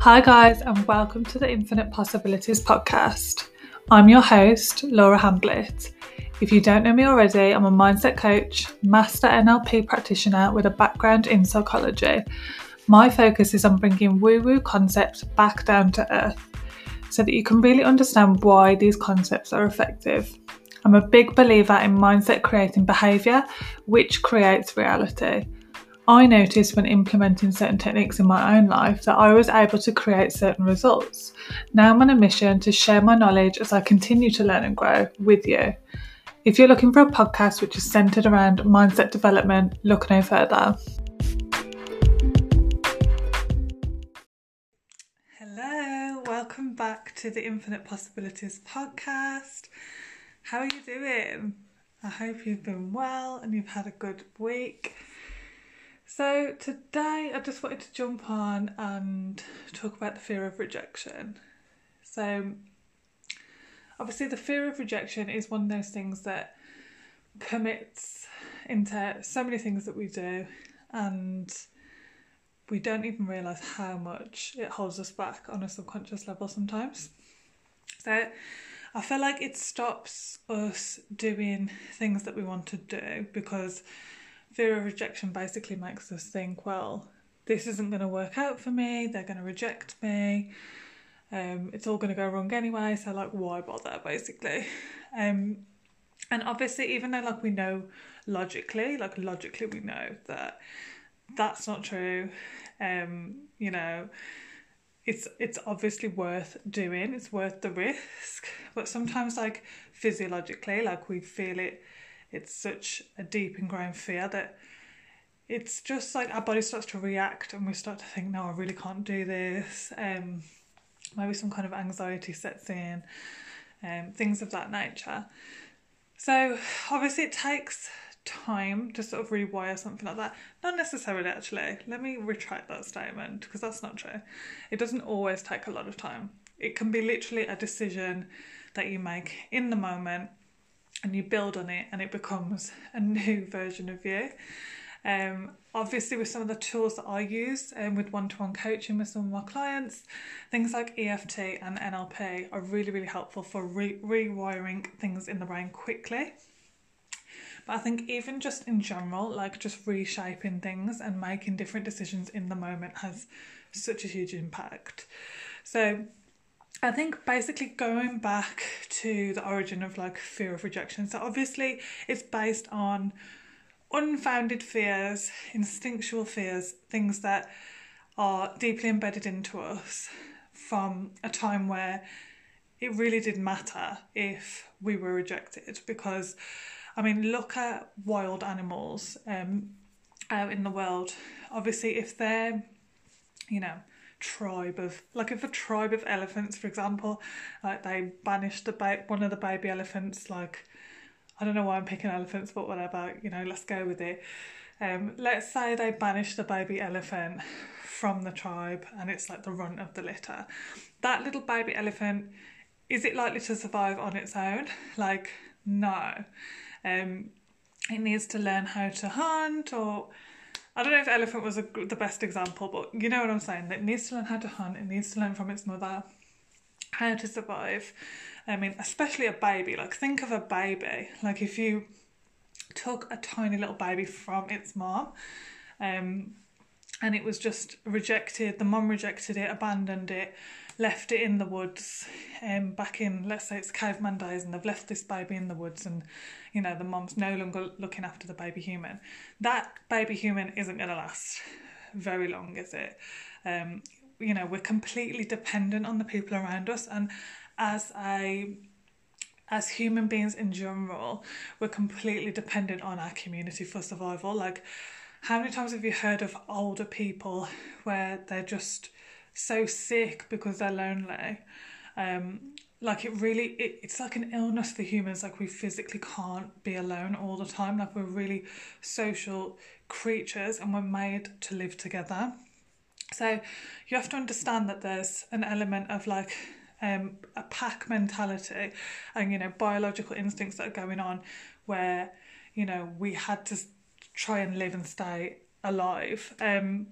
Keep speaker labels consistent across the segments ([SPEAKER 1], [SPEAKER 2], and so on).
[SPEAKER 1] Hi, guys, and welcome to the Infinite Possibilities podcast. I'm your host, Laura Hamblett. If you don't know me already, I'm a mindset coach, master NLP practitioner with a background in psychology. My focus is on bringing woo woo concepts back down to earth so that you can really understand why these concepts are effective. I'm a big believer in mindset creating behaviour, which creates reality. I noticed when implementing certain techniques in my own life that I was able to create certain results. Now I'm on a mission to share my knowledge as I continue to learn and grow with you. If you're looking for a podcast which is centered around mindset development, look no further. Hello, welcome back to the Infinite Possibilities podcast. How are you doing? I hope you've been well and you've had a good week. So, today I just wanted to jump on and talk about the fear of rejection. So, obviously, the fear of rejection is one of those things that permits into so many things that we do, and we don't even realize how much it holds us back on a subconscious level sometimes. So, I feel like it stops us doing things that we want to do because fear of rejection basically makes us think, well, this isn't going to work out for me, they're going to reject me, um, it's all going to go wrong anyway, so like, why bother, basically? Um, and obviously, even though like we know logically, like logically, we know that that's not true, um, you know, it's it's obviously worth doing it's worth the risk but sometimes like physiologically like we feel it it's such a deep ingrained fear that it's just like our body starts to react and we start to think, no, I really can't do this. Um, maybe some kind of anxiety sets in, um, things of that nature. So obviously it takes time to sort of rewire something like that. Not necessarily actually. Let me retract that statement because that's not true. It doesn't always take a lot of time. It can be literally a decision that you make in the moment and you build on it and it becomes a new version of you. Um, obviously, with some of the tools that I use um, with one to one coaching with some of my clients, things like EFT and NLP are really, really helpful for re- rewiring things in the brain quickly. But I think, even just in general, like just reshaping things and making different decisions in the moment has such a huge impact. So, I think basically going back to the origin of like fear of rejection. So obviously it's based on unfounded fears, instinctual fears, things that are deeply embedded into us from a time where it really didn't matter if we were rejected because I mean look at wild animals um out in the world. Obviously if they're you know tribe of like if a tribe of elephants for example like they banished the ba- one of the baby elephants like i don't know why i'm picking elephants but whatever you know let's go with it. Um, let's say they banish the baby elephant from the tribe and it's like the runt of the litter. That little baby elephant is it likely to survive on its own? Like no. Um, it needs to learn how to hunt or I don't know if elephant was a, the best example, but you know what I'm saying. It needs to learn how to hunt. It needs to learn from its mother how to survive. I mean, especially a baby. Like think of a baby. Like if you took a tiny little baby from its mom, um, and it was just rejected. The mom rejected it, abandoned it, left it in the woods. Um, back in let's say it's caveman days, and they've left this baby in the woods, and you know the mom's no longer looking after the baby human. That baby human isn't going to last very long, is it? Um, you know we're completely dependent on the people around us, and as a as human beings in general, we're completely dependent on our community for survival. Like how many times have you heard of older people where they're just so sick because they're lonely? Um, like it really, it, it's like an illness for humans. Like we physically can't be alone all the time. Like we're really social creatures and we're made to live together. So you have to understand that there's an element of like um, a pack mentality and you know biological instincts that are going on where you know we had to try and live and stay alive. Um,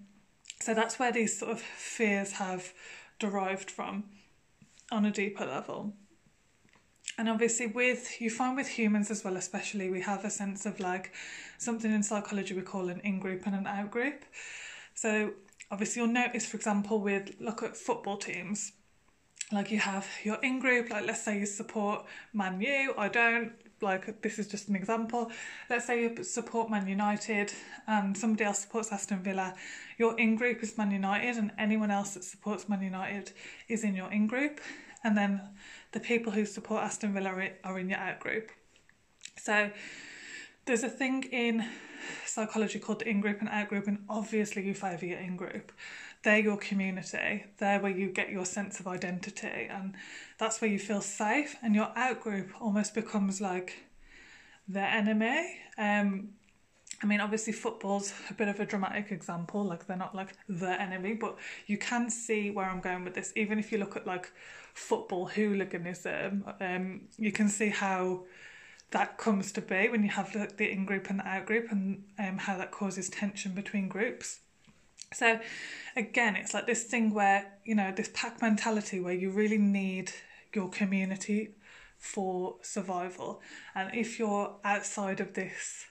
[SPEAKER 1] So that's where these sort of fears have derived from on a deeper level. And obviously, with you find with humans as well, especially, we have a sense of like something in psychology we call an in group and an out group. So, obviously, you'll notice, for example, with look at football teams, like you have your in group, like let's say you support Man U, I don't, like this is just an example. Let's say you support Man United and somebody else supports Aston Villa. Your in group is Man United, and anyone else that supports Man United is in your in group. And then the people who support Aston Villa are in your out group. So there's a thing in psychology called the in group and out group, and obviously you favour your in group. They're your community, they're where you get your sense of identity, and that's where you feel safe. And your out group almost becomes like the enemy. Um, I mean, obviously, football's a bit of a dramatic example, like they're not like the enemy, but you can see where I'm going with this. Even if you look at like football hooliganism, um, you can see how that comes to be when you have the, the in group and the out group, and um, how that causes tension between groups. So, again, it's like this thing where you know this pack mentality where you really need your community for survival, and if you're outside of this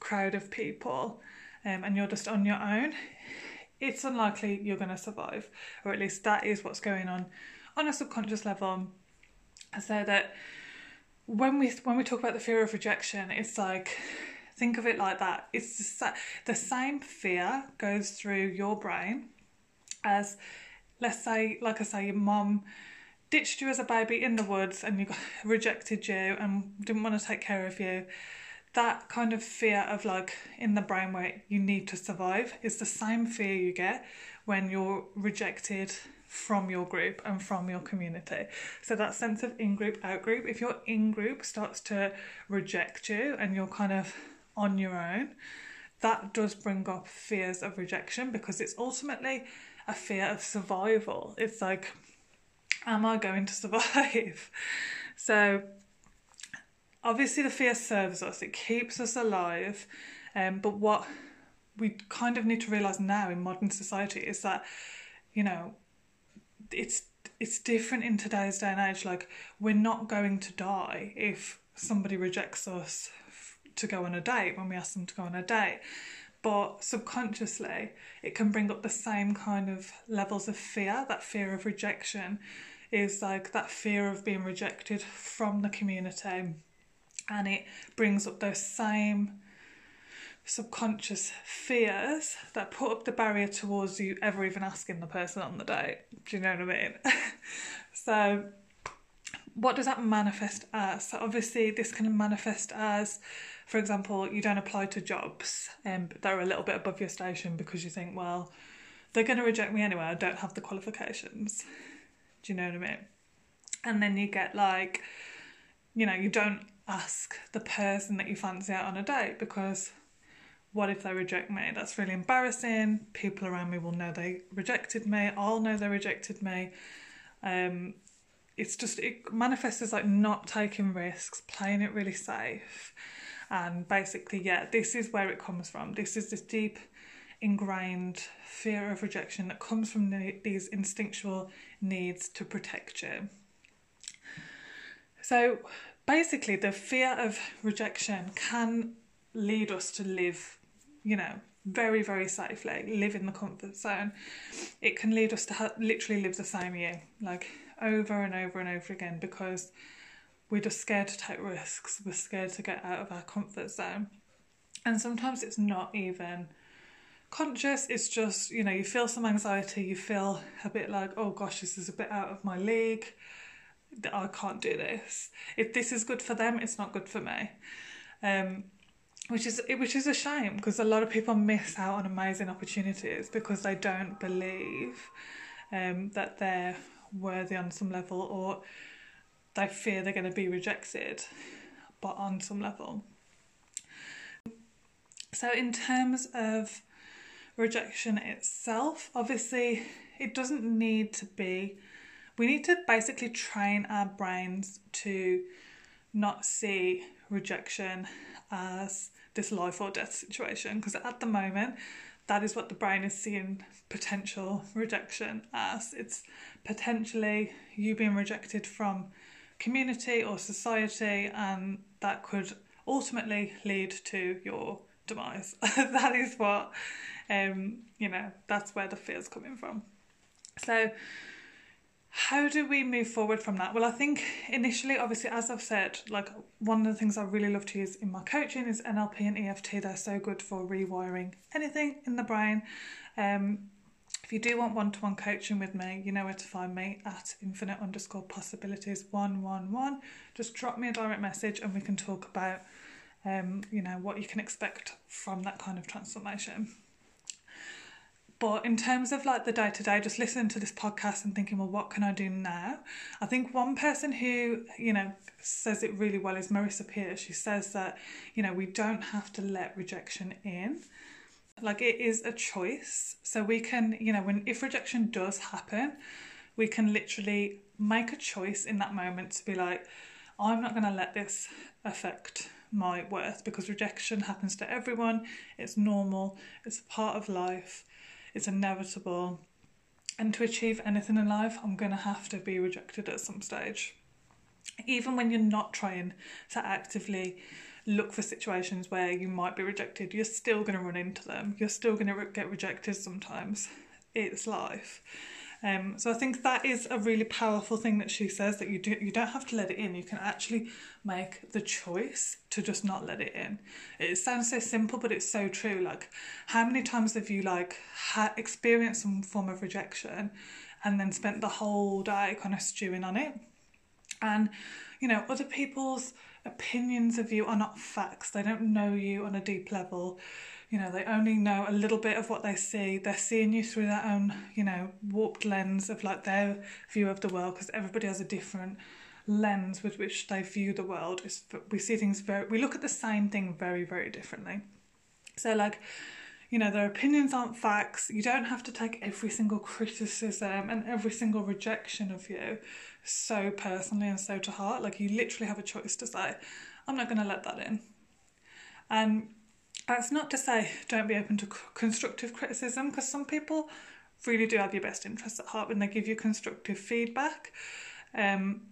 [SPEAKER 1] crowd of people um, and you're just on your own, it's unlikely you're going to survive, or at least that is what's going on on a subconscious level. So that when we when we talk about the fear of rejection, it's like think of it like that. It's the, same fear goes through your brain as let's say, like I say, your mom ditched you as a baby in the woods and you rejected you and didn't want to take care of you that kind of fear of like in the brain where you need to survive is the same fear you get when you're rejected from your group and from your community. So that sense of in group, out group, if your in group starts to reject you and you're kind of on your own, that does bring up fears of rejection because it's ultimately a fear of survival. It's like, am I going to survive? So obviously the fear serves us, it keeps us alive. Um, but what we kind of need to realize now in modern society is that, you know, it's it's different in today's day and age. Like we're not going to die if somebody rejects us to go on a date when we ask them to go on a date. But subconsciously, it can bring up the same kind of levels of fear. That fear of rejection is like that fear of being rejected from the community, and it brings up those same subconscious fears that put up the barrier towards you ever even asking the person on the date. Do you know what I mean? so, what does that manifest as? So, obviously, this can manifest as, for example, you don't apply to jobs um, that are a little bit above your station because you think, well, they're going to reject me anyway, I don't have the qualifications. Do you know what I mean? And then you get like, you know, you don't ask the person that you fancy out on a date because what if they reject me? That's really embarrassing. People around me will know they rejected me. I'll know they rejected me. Um, it's just it manifests as like not taking risks, playing it really safe, and basically, yeah, this is where it comes from. This is this deep, ingrained fear of rejection that comes from the, these instinctual needs to protect you. So, basically, the fear of rejection can lead us to live you know, very, very safely, live in the comfort zone, it can lead us to ha- literally live the same year, like over and over and over again, because we're just scared to take risks, we're scared to get out of our comfort zone. And sometimes it's not even conscious, it's just, you know, you feel some anxiety, you feel a bit like, oh gosh, this is a bit out of my league. I can't do this. If this is good for them, it's not good for me. Um, which is which is a shame because a lot of people miss out on amazing opportunities because they don't believe um, that they're worthy on some level or they fear they're going to be rejected but on some level so in terms of rejection itself obviously it doesn't need to be we need to basically train our brains to not see rejection as this life or death situation because at the moment that is what the brain is seeing potential rejection as. It's potentially you being rejected from community or society, and that could ultimately lead to your demise. that is what, um, you know, that's where the fear is coming from. So, how do we move forward from that? Well, I think initially, obviously, as I've said, like one of the things I really love to use in my coaching is NLP and EFT. They're so good for rewiring anything in the brain. Um, you do want one to one coaching with me, you know where to find me at infinite underscore possibilities 111. Just drop me a direct message and we can talk about, um, you know, what you can expect from that kind of transformation. But in terms of like the day to day, just listening to this podcast and thinking, well, what can I do now? I think one person who, you know, says it really well is Marisa Peer. She says that, you know, we don't have to let rejection in. Like it is a choice. So we can, you know, when if rejection does happen, we can literally make a choice in that moment to be like, I'm not going to let this affect my worth because rejection happens to everyone. It's normal, it's a part of life it's inevitable. And to achieve anything in life, I'm going to have to be rejected at some stage. Even when you're not trying to actively look for situations where you might be rejected, you're still going to run into them. You're still going to re- get rejected sometimes. It's life. Um, so I think that is a really powerful thing that she says that you do you don't have to let it in. You can actually make the choice to just not let it in. It sounds so simple, but it's so true. Like, how many times have you like ha- experienced some form of rejection, and then spent the whole day kind of stewing on it? And you know, other people's opinions of you are not facts. They don't know you on a deep level. You know they only know a little bit of what they see. They're seeing you through their own you know warped lens of like their view of the world because everybody has a different lens with which they view the world. Is we see things very we look at the same thing very very differently. So like you know their opinions aren't facts. You don't have to take every single criticism and every single rejection of you so personally and so to heart like you literally have a choice to say i'm not going to let that in and that's not to say don't be open to constructive criticism because some people really do have your best interests at heart when they give you constructive feedback. Um,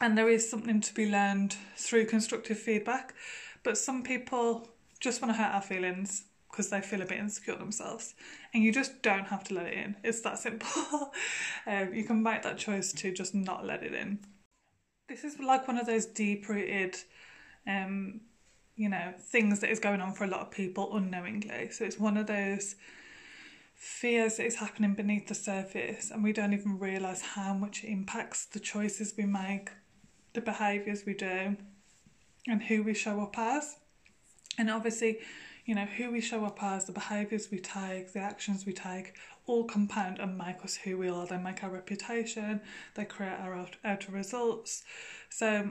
[SPEAKER 1] and there is something to be learned through constructive feedback, but some people just want to hurt our feelings because they feel a bit insecure themselves, and you just don't have to let it in. It's that simple. um, you can make that choice to just not let it in. This is like one of those deep rooted um, you know, things that is going on for a lot of people unknowingly. So it's one of those fears that is happening beneath the surface and we don't even realise how much it impacts the choices we make, the behaviours we do, and who we show up as. And obviously, you know, who we show up as, the behaviours we take, the actions we take, all compound and make us who we are. They make our reputation, they create our outer results. So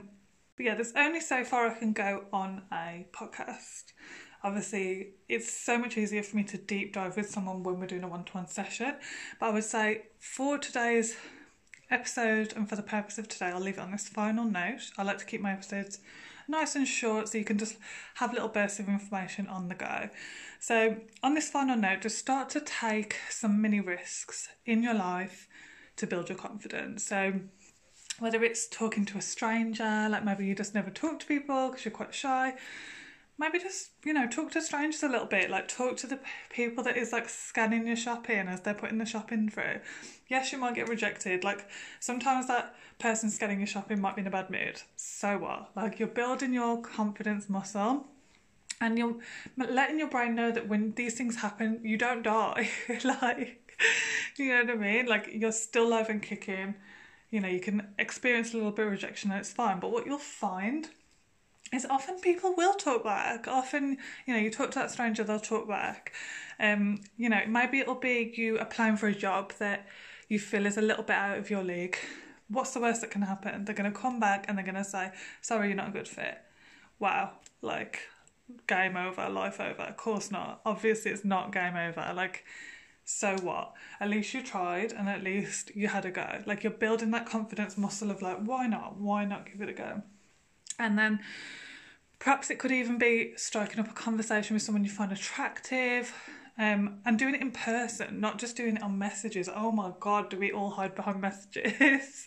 [SPEAKER 1] yeah, there's only so far I can go on a podcast. Obviously, it's so much easier for me to deep dive with someone when we're doing a one to one session. But I would say for today's episode and for the purpose of today, I'll leave it on this final note. I like to keep my episodes nice and short so you can just have little bursts of information on the go. So, on this final note, just start to take some mini risks in your life to build your confidence. So, whether it's talking to a stranger, like maybe you just never talk to people because you're quite shy. Maybe just, you know, talk to strangers a little bit, like talk to the people that is like scanning your shopping as they're putting the shopping through. Yes, you might get rejected. Like sometimes that person scanning your shopping might be in a bad mood. So what? Like you're building your confidence muscle and you're letting your brain know that when these things happen, you don't die. like, you know what I mean? Like you're still alive and kicking you know, you can experience a little bit of rejection and it's fine. But what you'll find is often people will talk back. Often, you know, you talk to that stranger, they'll talk back. Um, you know, maybe it'll be you applying for a job that you feel is a little bit out of your league. What's the worst that can happen? They're going to come back and they're going to say, sorry, you're not a good fit. Wow, like, game over, life over. Of course not. Obviously, it's not game over. Like, so what? At least you tried and at least you had a go. Like you're building that confidence muscle of like, why not? Why not give it a go? And then perhaps it could even be striking up a conversation with someone you find attractive. Um, and doing it in person, not just doing it on messages. Oh my god, do we all hide behind messages?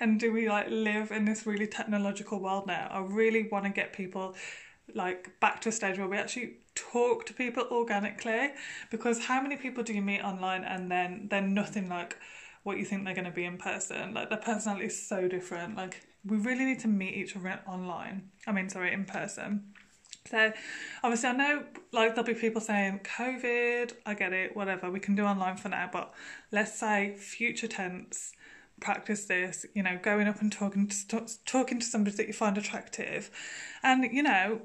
[SPEAKER 1] and do we like live in this really technological world now? I really want to get people like back to a stage where we actually talk to people organically because how many people do you meet online and then they're nothing like what you think they're going to be in person like their personality is so different like we really need to meet each other online i mean sorry in person so obviously I know like there'll be people saying COVID, I get it, whatever, we can do online for now, but let's say future tense, practice this, you know, going up and talking to talking to somebody that you find attractive. And you know,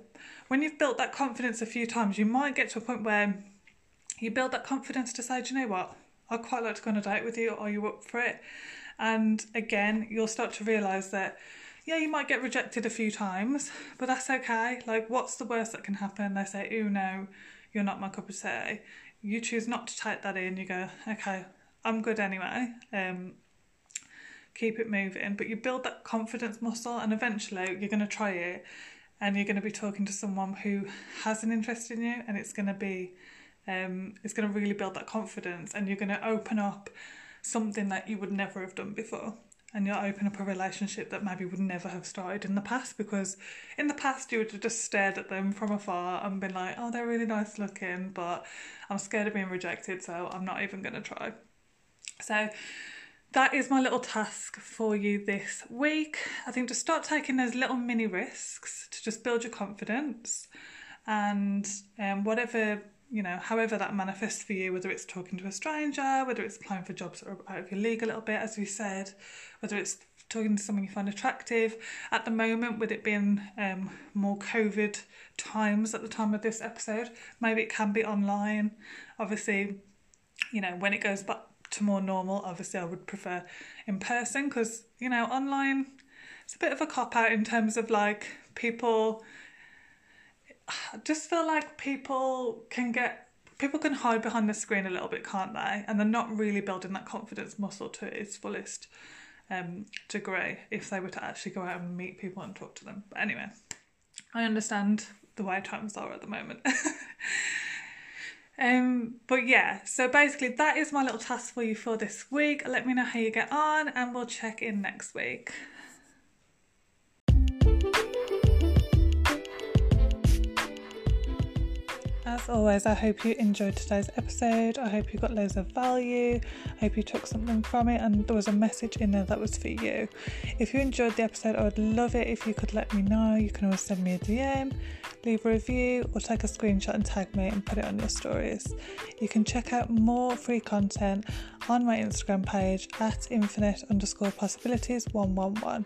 [SPEAKER 1] when you've built that confidence a few times, you might get to a point where you build that confidence to say, Do you know what? I'd quite like to go on a date with you, are you up for it? And again, you'll start to realise that yeah, you might get rejected a few times, but that's okay. Like, what's the worst that can happen? They say, oh no, you're not my cup of tea. You choose not to take that in. You go, okay, I'm good anyway. Um, keep it moving. But you build that confidence muscle, and eventually you're going to try it, and you're going to be talking to someone who has an interest in you, and it's going to be, um, it's going to really build that confidence, and you're going to open up something that you would never have done before and you'll open up a relationship that maybe would never have started in the past because in the past you would have just stared at them from afar and been like, oh, they're really nice looking, but I'm scared of being rejected, so I'm not even going to try. So that is my little task for you this week. I think to start taking those little mini risks to just build your confidence and um, whatever you know, however that manifests for you, whether it's talking to a stranger, whether it's applying for jobs that are out of your league a little bit, as we said, whether it's talking to someone you find attractive. At the moment, with it being um, more COVID times at the time of this episode, maybe it can be online. Obviously, you know, when it goes back to more normal, obviously I would prefer in person because, you know, online, it's a bit of a cop out in terms of like people I just feel like people can get people can hide behind the screen a little bit, can't they? And they're not really building that confidence muscle to its fullest um, degree if they were to actually go out and meet people and talk to them. But anyway, I understand the way times are at the moment. um, but yeah, so basically that is my little task for you for this week. Let me know how you get on, and we'll check in next week. As always, I hope you enjoyed today's episode. I hope you got loads of value. I hope you took something from it and there was a message in there that was for you. If you enjoyed the episode, I would love it if you could let me know. You can always send me a DM, leave a review, or take a screenshot and tag me and put it on your stories. You can check out more free content on my Instagram page at infinite underscore possibilities 111.